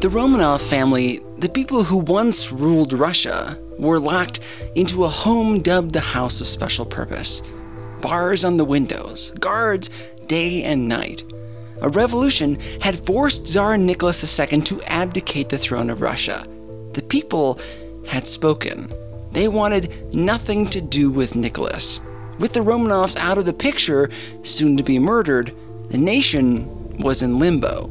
The Romanov family, the people who once ruled Russia, were locked into a home dubbed the House of Special Purpose. Bars on the windows, guards day and night. A revolution had forced Tsar Nicholas II to abdicate the throne of Russia. The people had spoken. They wanted nothing to do with Nicholas. With the Romanovs out of the picture, soon to be murdered, the nation was in limbo.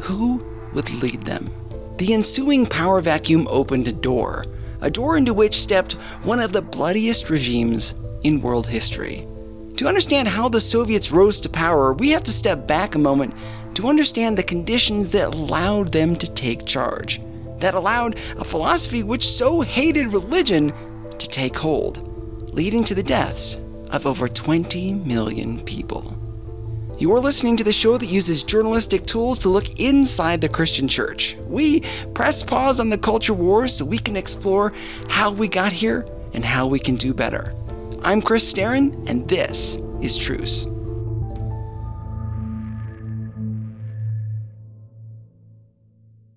Who would lead them? The ensuing power vacuum opened a door a door into which stepped one of the bloodiest regimes in world history. To understand how the Soviets rose to power, we have to step back a moment to understand the conditions that allowed them to take charge, that allowed a philosophy which so hated religion to take hold, leading to the deaths of over 20 million people. You're listening to the show that uses journalistic tools to look inside the Christian church. We press pause on the culture wars so we can explore how we got here and how we can do better. I'm Chris Staron, and this is Truce.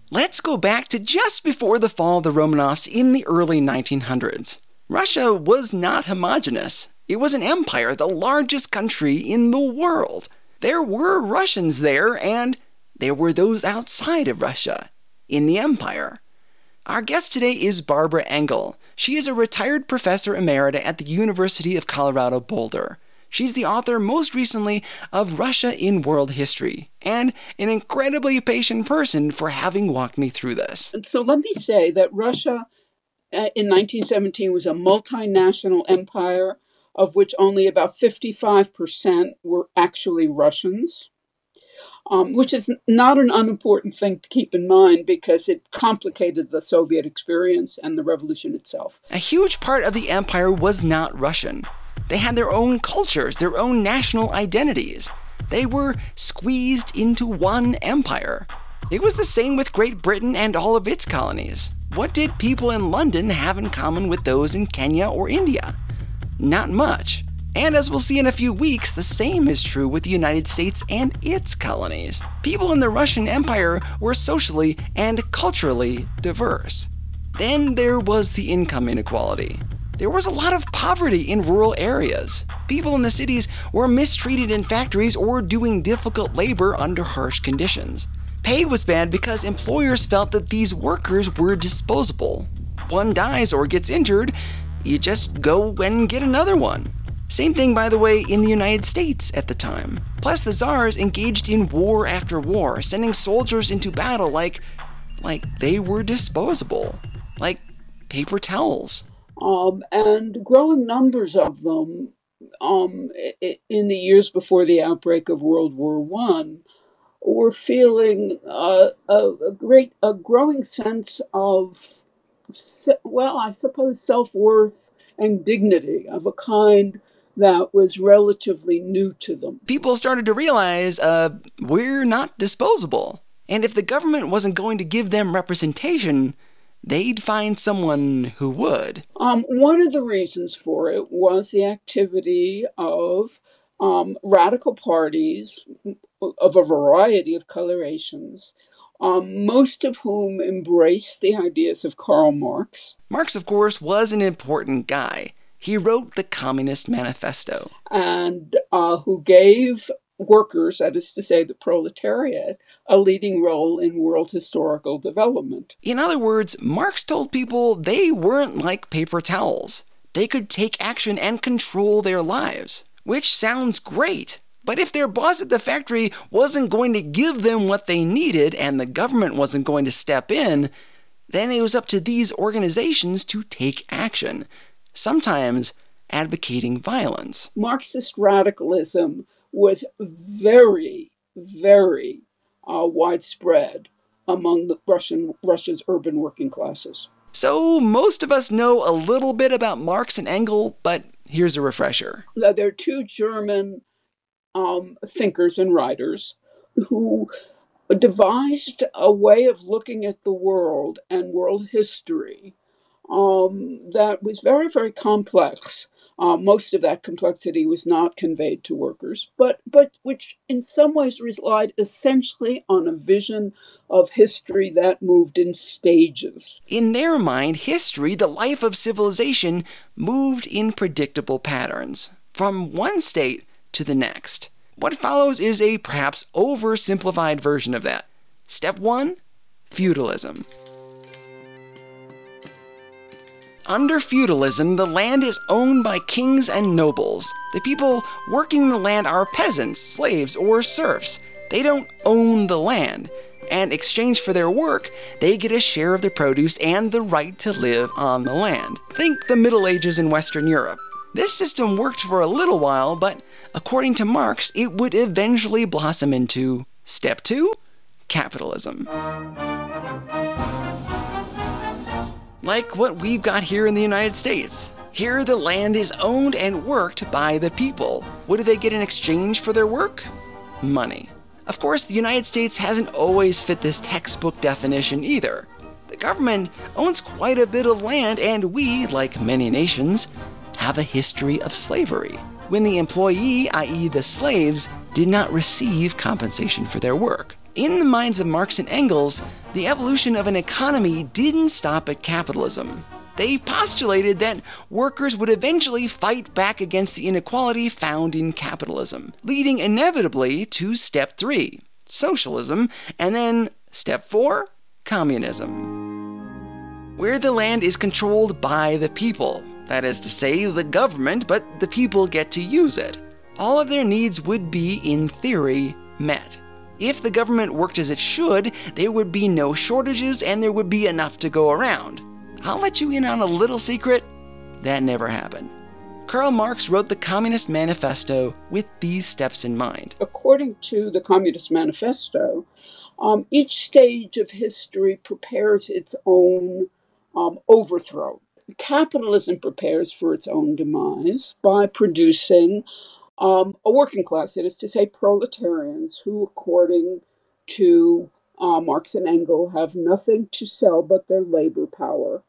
Let's go back to just before the fall of the Romanovs in the early 1900s. Russia was not homogenous. It was an empire, the largest country in the world. There were Russians there, and there were those outside of Russia, in the empire. Our guest today is Barbara Engel. She is a retired professor emerita at the University of Colorado Boulder. She's the author most recently of Russia in World History, and an incredibly patient person for having walked me through this. So let me say that Russia uh, in 1917 was a multinational empire of which only about 55% were actually Russians, um, which is not an unimportant thing to keep in mind because it complicated the Soviet experience and the revolution itself. A huge part of the empire was not Russian. They had their own cultures, their own national identities. They were squeezed into one empire. It was the same with Great Britain and all of its colonies. What did people in London have in common with those in Kenya or India? Not much. And as we'll see in a few weeks, the same is true with the United States and its colonies. People in the Russian Empire were socially and culturally diverse. Then there was the income inequality. There was a lot of poverty in rural areas. People in the cities were mistreated in factories or doing difficult labor under harsh conditions. Pay was bad because employers felt that these workers were disposable. One dies or gets injured, you just go and get another one. Same thing, by the way, in the United States at the time. Plus, the czars engaged in war after war, sending soldiers into battle like, like they were disposable, like paper towels. Um, and growing numbers of them um, in the years before the outbreak of World War One were feeling uh, a, a great, a growing sense of well, I suppose self worth and dignity of a kind that was relatively new to them. People started to realize uh, we're not disposable. And if the government wasn't going to give them representation, they'd find someone who would. Um, one of the reasons for it was the activity of um, radical parties of a variety of colorations um, most of whom embraced the ideas of Karl Marx. Marx, of course, was an important guy. He wrote the Communist Manifesto. And uh, who gave workers, that is to say, the proletariat, a leading role in world historical development. In other words, Marx told people they weren't like paper towels. They could take action and control their lives, which sounds great. But if their boss at the factory wasn't going to give them what they needed and the government wasn't going to step in, then it was up to these organizations to take action, sometimes advocating violence. Marxist radicalism was very, very uh, widespread among the Russian Russia's urban working classes. So, most of us know a little bit about Marx and Engels, but here's a refresher. They're two German um, thinkers and writers who devised a way of looking at the world and world history um, that was very, very complex. Uh, most of that complexity was not conveyed to workers, but, but which in some ways relied essentially on a vision of history that moved in stages. In their mind, history, the life of civilization, moved in predictable patterns, from one state to the next. What follows is a perhaps oversimplified version of that. Step one feudalism. Under feudalism, the land is owned by kings and nobles. The people working the land are peasants, slaves, or serfs. They don't own the land. And in exchange for their work, they get a share of the produce and the right to live on the land. Think the Middle Ages in Western Europe. This system worked for a little while, but according to Marx, it would eventually blossom into step two capitalism. like what we've got here in the United States. Here, the land is owned and worked by the people. What do they get in exchange for their work? Money. Of course, the United States hasn't always fit this textbook definition either. The government owns quite a bit of land, and we, like many nations, have a history of slavery. When the employee, i.e., the slaves, did not receive compensation for their work. In the minds of Marx and Engels, the evolution of an economy didn't stop at capitalism. They postulated that workers would eventually fight back against the inequality found in capitalism, leading inevitably to step three socialism, and then step four communism. Where the land is controlled by the people, that is to say, the government, but the people get to use it. All of their needs would be, in theory, met. If the government worked as it should, there would be no shortages and there would be enough to go around. I'll let you in on a little secret that never happened. Karl Marx wrote the Communist Manifesto with these steps in mind. According to the Communist Manifesto, um, each stage of history prepares its own um, overthrow. Capitalism prepares for its own demise by producing um, a working class, that is to say, proletarians who, according to uh, Marx and Engels, have nothing to sell but their labor power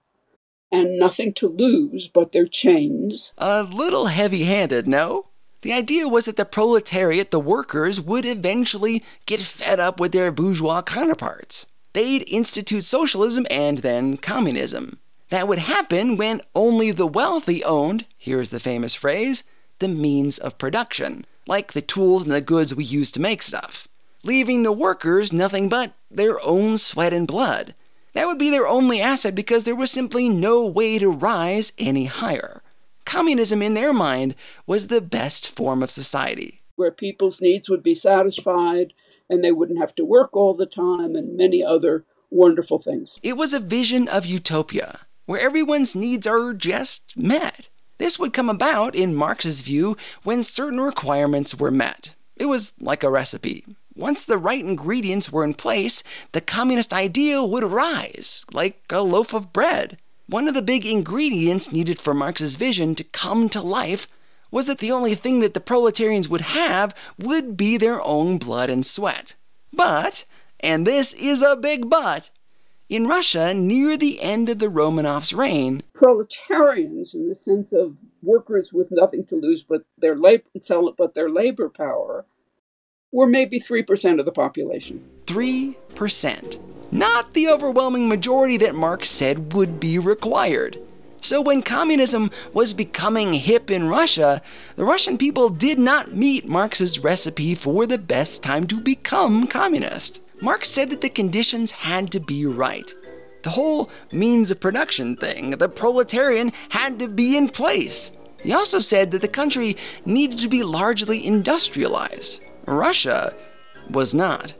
and nothing to lose but their chains. A little heavy handed, no? The idea was that the proletariat, the workers, would eventually get fed up with their bourgeois counterparts. They'd institute socialism and then communism. That would happen when only the wealthy owned, here's the famous phrase, the means of production, like the tools and the goods we use to make stuff, leaving the workers nothing but their own sweat and blood. That would be their only asset because there was simply no way to rise any higher. Communism, in their mind, was the best form of society. Where people's needs would be satisfied and they wouldn't have to work all the time and many other wonderful things. It was a vision of utopia, where everyone's needs are just met. This would come about, in Marx's view, when certain requirements were met. It was like a recipe. Once the right ingredients were in place, the communist ideal would rise, like a loaf of bread. One of the big ingredients needed for Marx's vision to come to life was that the only thing that the proletarians would have would be their own blood and sweat. But, and this is a big but, in Russia, near the end of the Romanovs' reign, proletarians, in the sense of workers with nothing to lose but their labor, but their labor power, were maybe 3% of the population. 3%. Not the overwhelming majority that Marx said would be required. So, when communism was becoming hip in Russia, the Russian people did not meet Marx's recipe for the best time to become communist. Marx said that the conditions had to be right. The whole means of production thing, the proletarian, had to be in place. He also said that the country needed to be largely industrialized. Russia was not.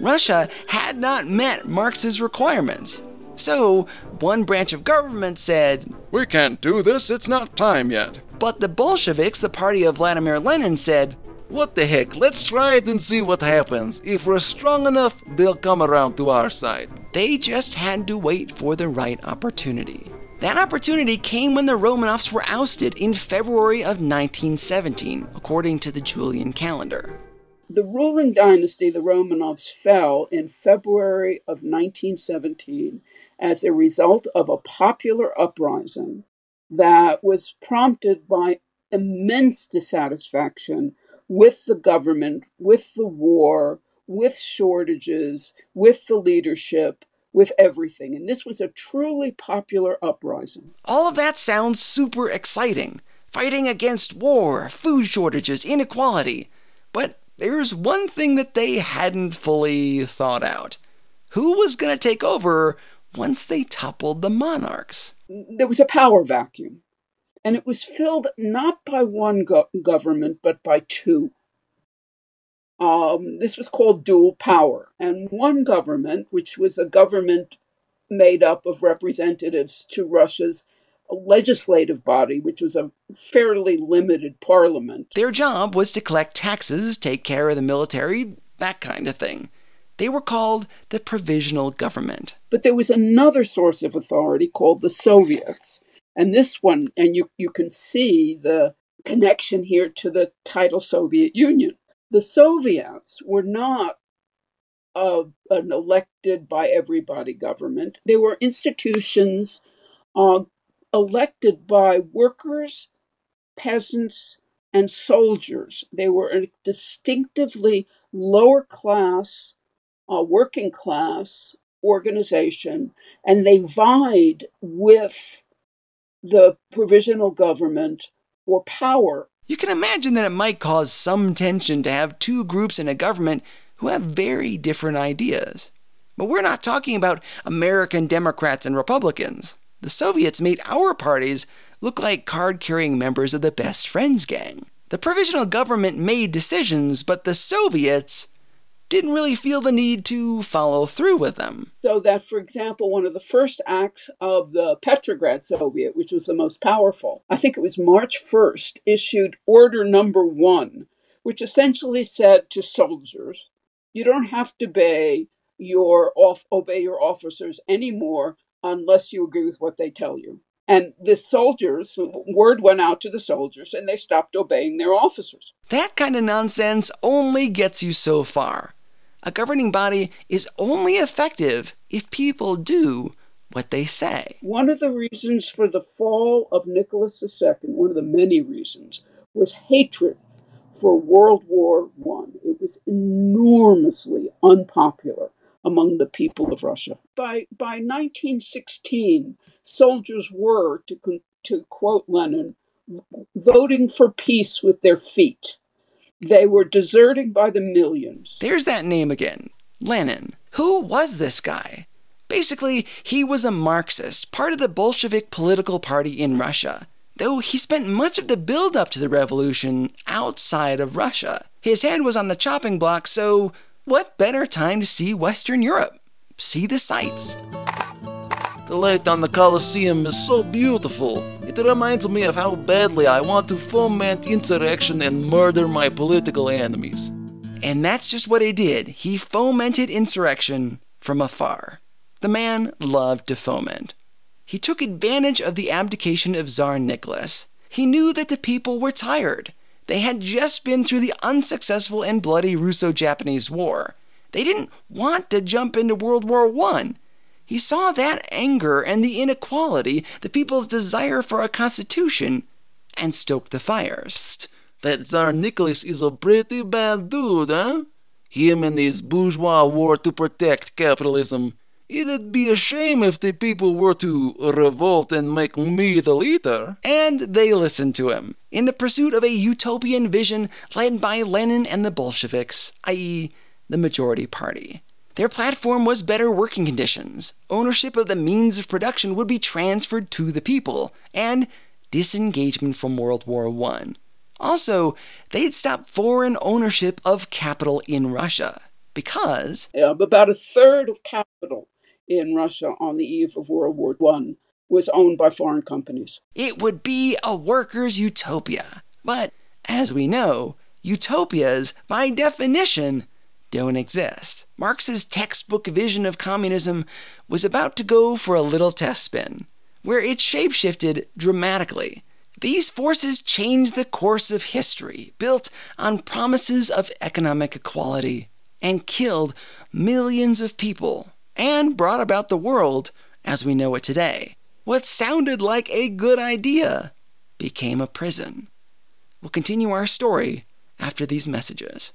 Russia had not met Marx's requirements. So, one branch of government said, We can't do this, it's not time yet. But the Bolsheviks, the party of Vladimir Lenin, said, what the heck, let's try it and see what happens. If we're strong enough, they'll come around to our side. They just had to wait for the right opportunity. That opportunity came when the Romanovs were ousted in February of 1917, according to the Julian calendar. The ruling dynasty, the Romanovs, fell in February of 1917 as a result of a popular uprising that was prompted by immense dissatisfaction with the government, with the war, with shortages, with the leadership, with everything. And this was a truly popular uprising. All of that sounds super exciting. Fighting against war, food shortages, inequality. But there's one thing that they hadn't fully thought out. Who was going to take over once they toppled the monarchs? There was a power vacuum, and it was filled not by one go- government, but by two. Um, this was called dual power. And one government, which was a government made up of representatives to Russia's legislative body, which was a fairly limited parliament. Their job was to collect taxes, take care of the military, that kind of thing. They were called the Provisional Government. But there was another source of authority called the Soviets. And this one, and you, you can see the connection here to the title Soviet Union. The Soviets were not uh, an elected by everybody government, they were institutions uh, elected by workers, peasants, and soldiers. They were a distinctively lower class, uh, working class organization, and they vied with the provisional government for power you can imagine that it might cause some tension to have two groups in a government who have very different ideas. But we're not talking about American Democrats and Republicans. The Soviets made our parties look like card carrying members of the best friends gang. The provisional government made decisions, but the Soviets didn't really feel the need to follow through with them. So that, for example, one of the first acts of the Petrograd Soviet, which was the most powerful, I think it was March 1st, issued Order Number One, which essentially said to soldiers, you don't have to obey your off obey your officers anymore unless you agree with what they tell you. And the soldiers, word went out to the soldiers, and they stopped obeying their officers. That kind of nonsense only gets you so far a governing body is only effective if people do what they say. One of the reasons for the fall of Nicholas II, one of the many reasons, was hatred for World War I. It was enormously unpopular among the people of Russia. By, by 1916, soldiers were, to, to quote Lenin, voting for peace with their feet. They were deserting by the millions. There's that name again Lenin. Who was this guy? Basically, he was a Marxist, part of the Bolshevik political party in Russia. Though he spent much of the build up to the revolution outside of Russia. His head was on the chopping block, so what better time to see Western Europe? See the sights. The light on the Colosseum is so beautiful. It reminds me of how badly I want to foment insurrection and murder my political enemies. And that's just what he did. He fomented insurrection from afar. The man loved to foment. He took advantage of the abdication of Tsar Nicholas. He knew that the people were tired. They had just been through the unsuccessful and bloody Russo Japanese War. They didn't want to jump into World War I. He saw that anger and the inequality, the people's desire for a constitution, and stoked the fires. That Tsar Nicholas is a pretty bad dude, huh? Him and his bourgeois war to protect capitalism. It'd be a shame if the people were to revolt and make me the leader. And they listened to him, in the pursuit of a utopian vision led by Lenin and the Bolsheviks, i.e., the majority party. Their platform was better working conditions. Ownership of the means of production would be transferred to the people, and disengagement from World War I. Also, they'd stop foreign ownership of capital in Russia because. Yeah, about a third of capital in Russia on the eve of World War I was owned by foreign companies. It would be a workers' utopia. But as we know, utopias, by definition, don't exist. Marx's textbook vision of communism was about to go for a little test spin, where it shapeshifted dramatically. These forces changed the course of history, built on promises of economic equality, and killed millions of people, and brought about the world as we know it today. What sounded like a good idea became a prison. We'll continue our story after these messages.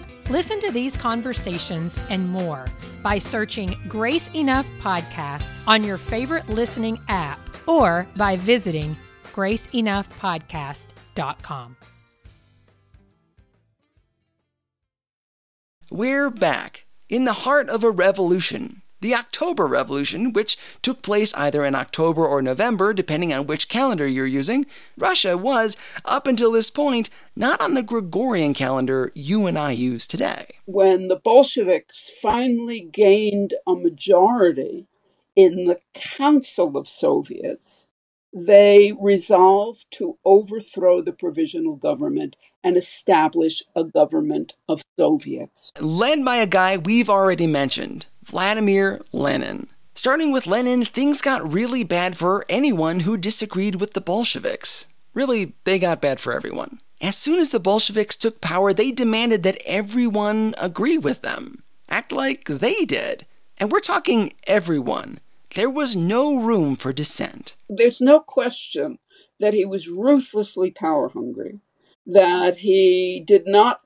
Listen to these conversations and more by searching Grace Enough Podcast on your favorite listening app or by visiting graceenoughpodcast.com. We're back in the heart of a revolution the October Revolution, which took place either in October or November, depending on which calendar you're using, Russia was, up until this point, not on the Gregorian calendar you and I use today. When the Bolsheviks finally gained a majority in the Council of Soviets, they resolved to overthrow the provisional government and establish a government of Soviets. Led by a guy we've already mentioned, Vladimir Lenin. Starting with Lenin, things got really bad for anyone who disagreed with the Bolsheviks. Really, they got bad for everyone. As soon as the Bolsheviks took power, they demanded that everyone agree with them, act like they did. And we're talking everyone. There was no room for dissent. There's no question that he was ruthlessly power hungry, that he did not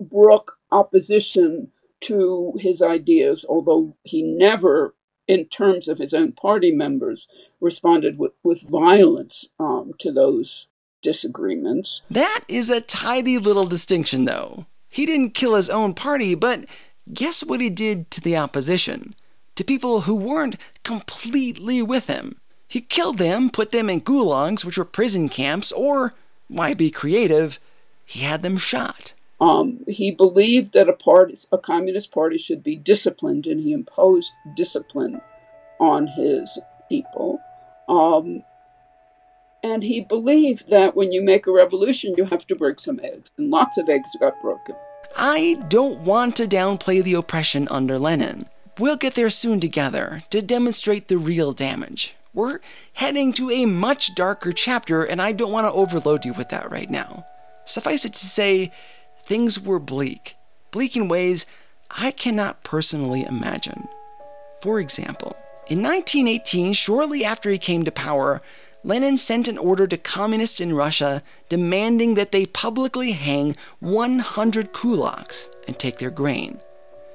brook opposition to his ideas, although he never, in terms of his own party members, responded with, with violence um, to those disagreements. That is a tidy little distinction, though. He didn't kill his own party, but guess what he did to the opposition? To people who weren't completely with him. He killed them, put them in gulags, which were prison camps, or, why be creative, he had them shot. Um, he believed that a party, a communist party, should be disciplined, and he imposed discipline on his people. Um, and he believed that when you make a revolution, you have to break some eggs, and lots of eggs got broken. I don't want to downplay the oppression under Lenin. We'll get there soon together to demonstrate the real damage. We're heading to a much darker chapter, and I don't want to overload you with that right now. Suffice it to say, things were bleak, bleak in ways I cannot personally imagine. For example, in 1918, shortly after he came to power, Lenin sent an order to communists in Russia demanding that they publicly hang 100 kulaks and take their grain.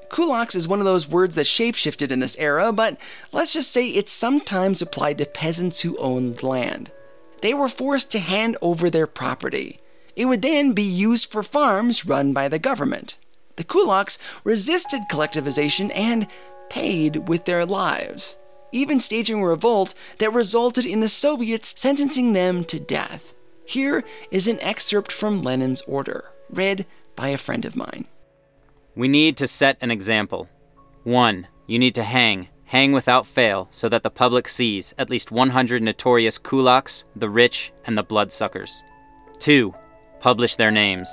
Kulaks is one of those words that shapeshifted in this era, but let's just say it's sometimes applied to peasants who owned land. They were forced to hand over their property. It would then be used for farms run by the government. The kulaks resisted collectivization and paid with their lives, even staging a revolt that resulted in the Soviets sentencing them to death. Here is an excerpt from Lenin's order, read by a friend of mine. We need to set an example. 1. You need to hang, hang without fail, so that the public sees at least 100 notorious kulaks, the rich, and the bloodsuckers. 2. Publish their names.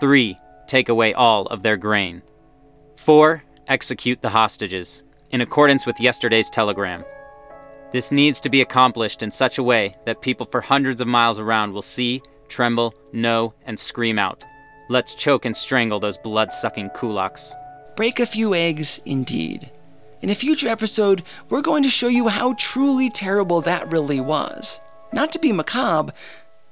3. Take away all of their grain. 4. Execute the hostages, in accordance with yesterday's telegram. This needs to be accomplished in such a way that people for hundreds of miles around will see, tremble, know, and scream out. Let's choke and strangle those blood sucking kulaks. Break a few eggs, indeed. In a future episode, we're going to show you how truly terrible that really was. Not to be macabre,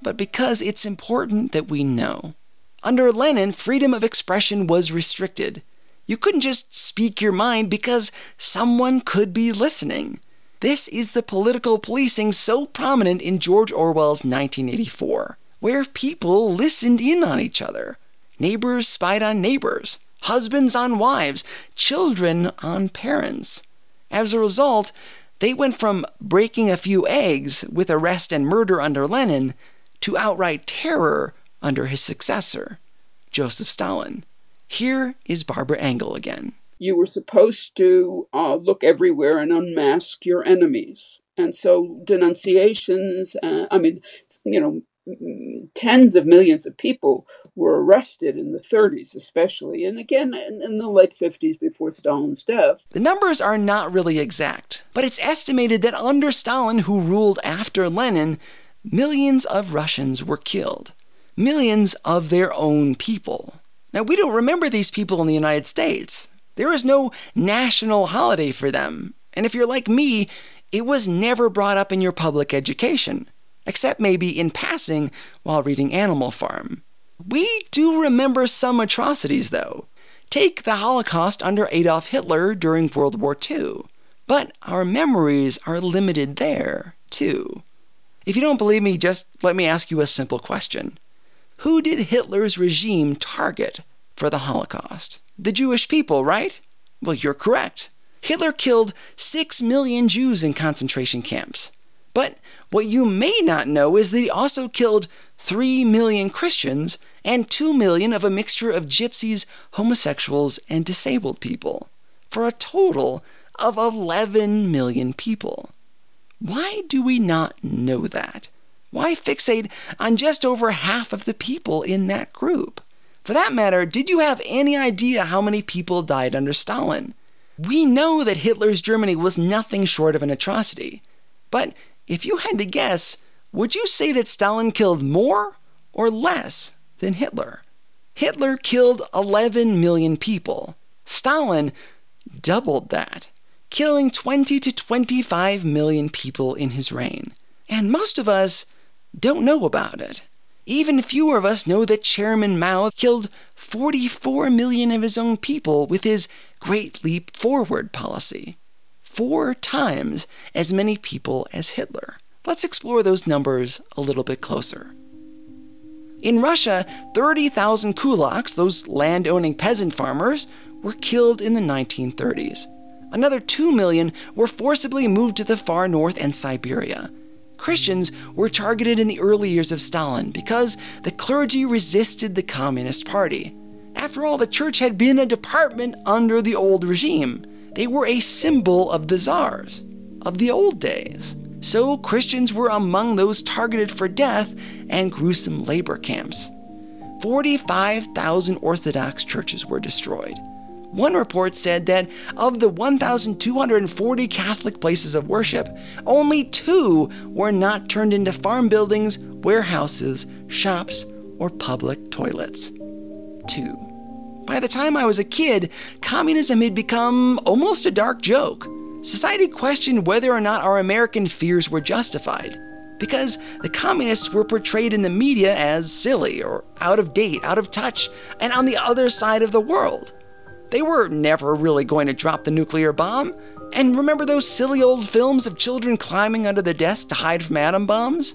but because it's important that we know. Under Lenin, freedom of expression was restricted. You couldn't just speak your mind because someone could be listening. This is the political policing so prominent in George Orwell's 1984, where people listened in on each other. Neighbors spied on neighbors. husbands on wives, children on parents. As a result, they went from breaking a few eggs with arrest and murder under Lenin to outright terror under his successor, Joseph Stalin. Here is Barbara Engel again. You were supposed to uh, look everywhere and unmask your enemies. And so denunciations, uh, I mean, you know, tens of millions of people were arrested in the 30s, especially, and again in, in, the late 50s before Stalin's death. The numbers are not really exact, but it's estimated that under Stalin, who ruled after Lenin, millions of Russians were killed. Millions of their own people. Now, we don't remember these people in the United States. There is no national holiday for them. And if you're like me, it was never brought up in your public education except maybe in passing while reading Animal Farm. We do remember some atrocities, though. Take the Holocaust under Adolf Hitler during World War II. But our memories are limited there, too. If you don't believe me, just let me ask you a simple question Who did Hitler's regime target for the Holocaust? The Jewish people, right? Well, you're correct. Hitler killed 6 million Jews in concentration camps. But what you may not know is that he also killed 3 million Christians and 2 million of a mixture of gypsies, homosexuals, and disabled people, for a total of 11 million people. Why do we not know that? Why fixate on just over half of the people in that group? For that matter, did you have any idea how many people died under Stalin? We know that Hitler's Germany was nothing short of an atrocity. But if you had to guess, would you say that Stalin killed more or less than Hitler? Hitler killed 11 million people. Stalin doubled that, killing 20 to 25 million people in his reign. And most of us don't know about it. Even fewer of us know that Chairman Mao killed 44 million of his own people with his Great Leap Forward policy four times as many people as Hitler. Let's explore those numbers a little bit closer. In Russia, 30,000 kulaks, those land owning peasant farmers, were killed in the 1930s. Another 2 million were forcibly moved to the far north and Siberia. Christians were targeted in the early years of Stalin because the clergy resisted the Communist Party. After all, the church had been a department under the old regime. They were a symbol of the czars, of the old days. So Christians were among those targeted for death and gruesome labor camps. 45,000 Orthodox churches were destroyed. One report said that of the 1,240 Catholic places of worship, only two were not turned into farm buildings, warehouses, shops, or public toilets. Two. By the time I was a kid, communism had become almost a dark joke. Society questioned whether or not our American fears were justified. Because the communists were portrayed in the media as silly or out of date, out of touch, and on the other side of the world. They were never really going to drop the nuclear bomb. And remember those silly old films of children climbing under the desk to hide from atom bombs?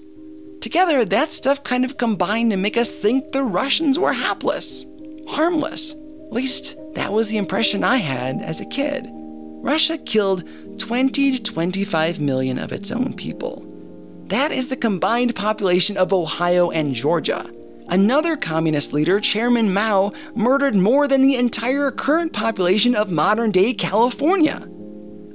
Together, that stuff kind of combined to make us think the Russians were hapless, harmless, least that was the impression I had as a kid. Russia killed 20 to 25 million of its own people. That is the combined population of Ohio and Georgia. Another communist leader, Chairman Mao, murdered more than the entire current population of modern day California.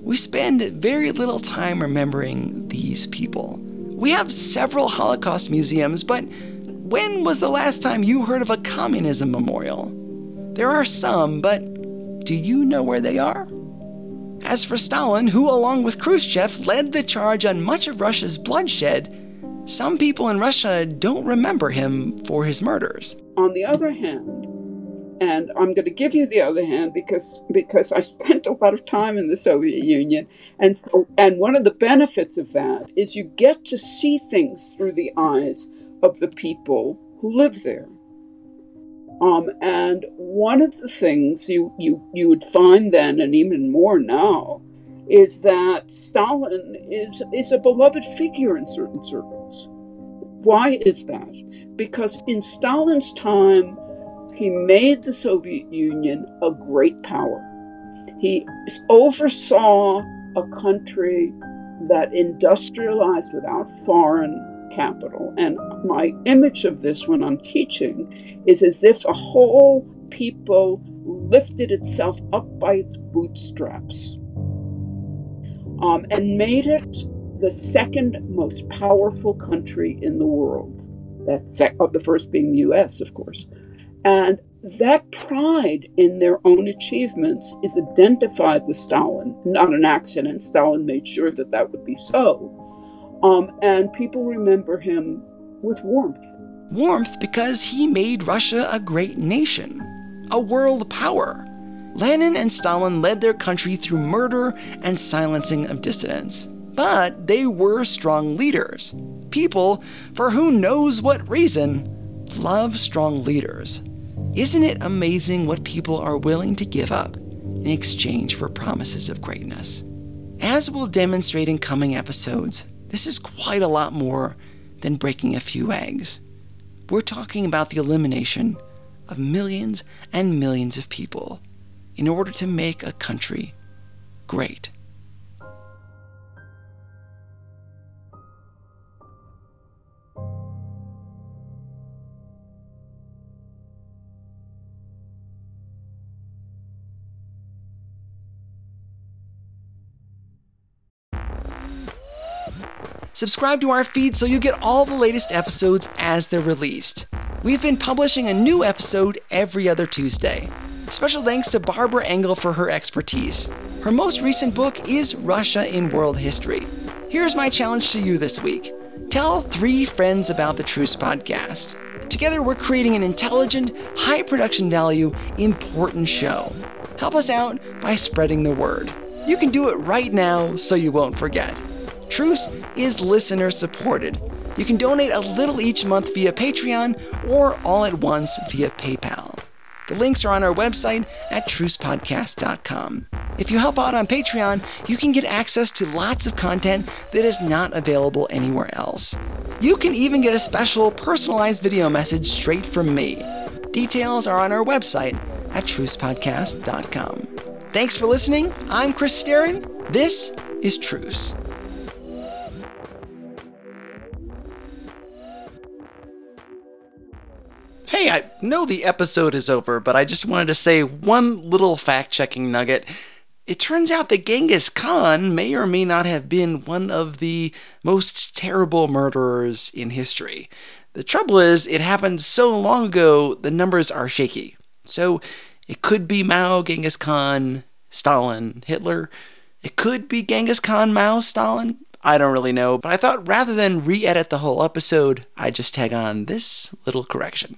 We spend very little time remembering these people. We have several Holocaust museums, but when was the last time you heard of a communism memorial? There are some, but do you know where they are? As for Stalin, who, along with Khrushchev, led the charge on much of Russia's bloodshed, some people in Russia don't remember him for his murders. On the other hand, and I'm going to give you the other hand because because I spent a lot of time in the Soviet Union, and so, and one of the benefits of that is you get to see things through the eyes of the people who live there. Um, and one of the things you, you, you would find then, and even more now, is that Stalin is, is a beloved figure in certain circles. Why is that? Because in Stalin's time, he made the Soviet Union a great power. He oversaw a country that industrialized without foreign capital. And my image of this when I'm teaching is as if a whole people lifted itself up by its bootstraps um, and made it the second most powerful country in the world. That's sec- the first being the US, of course. And that pride in their own achievements is identified with Stalin, not an accident. Stalin made sure that that would be so. Um, and people remember him with warmth. Warmth because he made Russia a great nation, a world power. Lenin and Stalin led their country through murder and silencing of dissidents. But they were strong leaders. People, for who knows what reason, love strong leaders. Isn't it amazing what people are willing to give up in exchange for promises of greatness? As we'll demonstrate in coming episodes, this is quite a lot more than breaking a few eggs. We're talking about the elimination of millions and millions of people in order to make a country great. Subscribe to our feed so you get all the latest episodes as they're released. We've been publishing a new episode every other Tuesday. Special thanks to Barbara Engel for her expertise. Her most recent book is Russia in World History. Here's my challenge to you this week tell three friends about the Truce podcast. Together, we're creating an intelligent, high production value, important show. Help us out by spreading the word. You can do it right now so you won't forget. Truce is listener supported. You can donate a little each month via Patreon or all at once via PayPal. The links are on our website at trucepodcast.com. If you help out on Patreon, you can get access to lots of content that is not available anywhere else. You can even get a special personalized video message straight from me. Details are on our website at trucepodcast.com. Thanks for listening. I'm Chris Staron. This is Truce. Hey, I know the episode is over, but I just wanted to say one little fact checking nugget. It turns out that Genghis Khan may or may not have been one of the most terrible murderers in history. The trouble is, it happened so long ago, the numbers are shaky. So it could be Mao, Genghis Khan, Stalin, Hitler. It could be Genghis Khan, Mao, Stalin. I don't really know, but I thought rather than re edit the whole episode, I'd just tag on this little correction.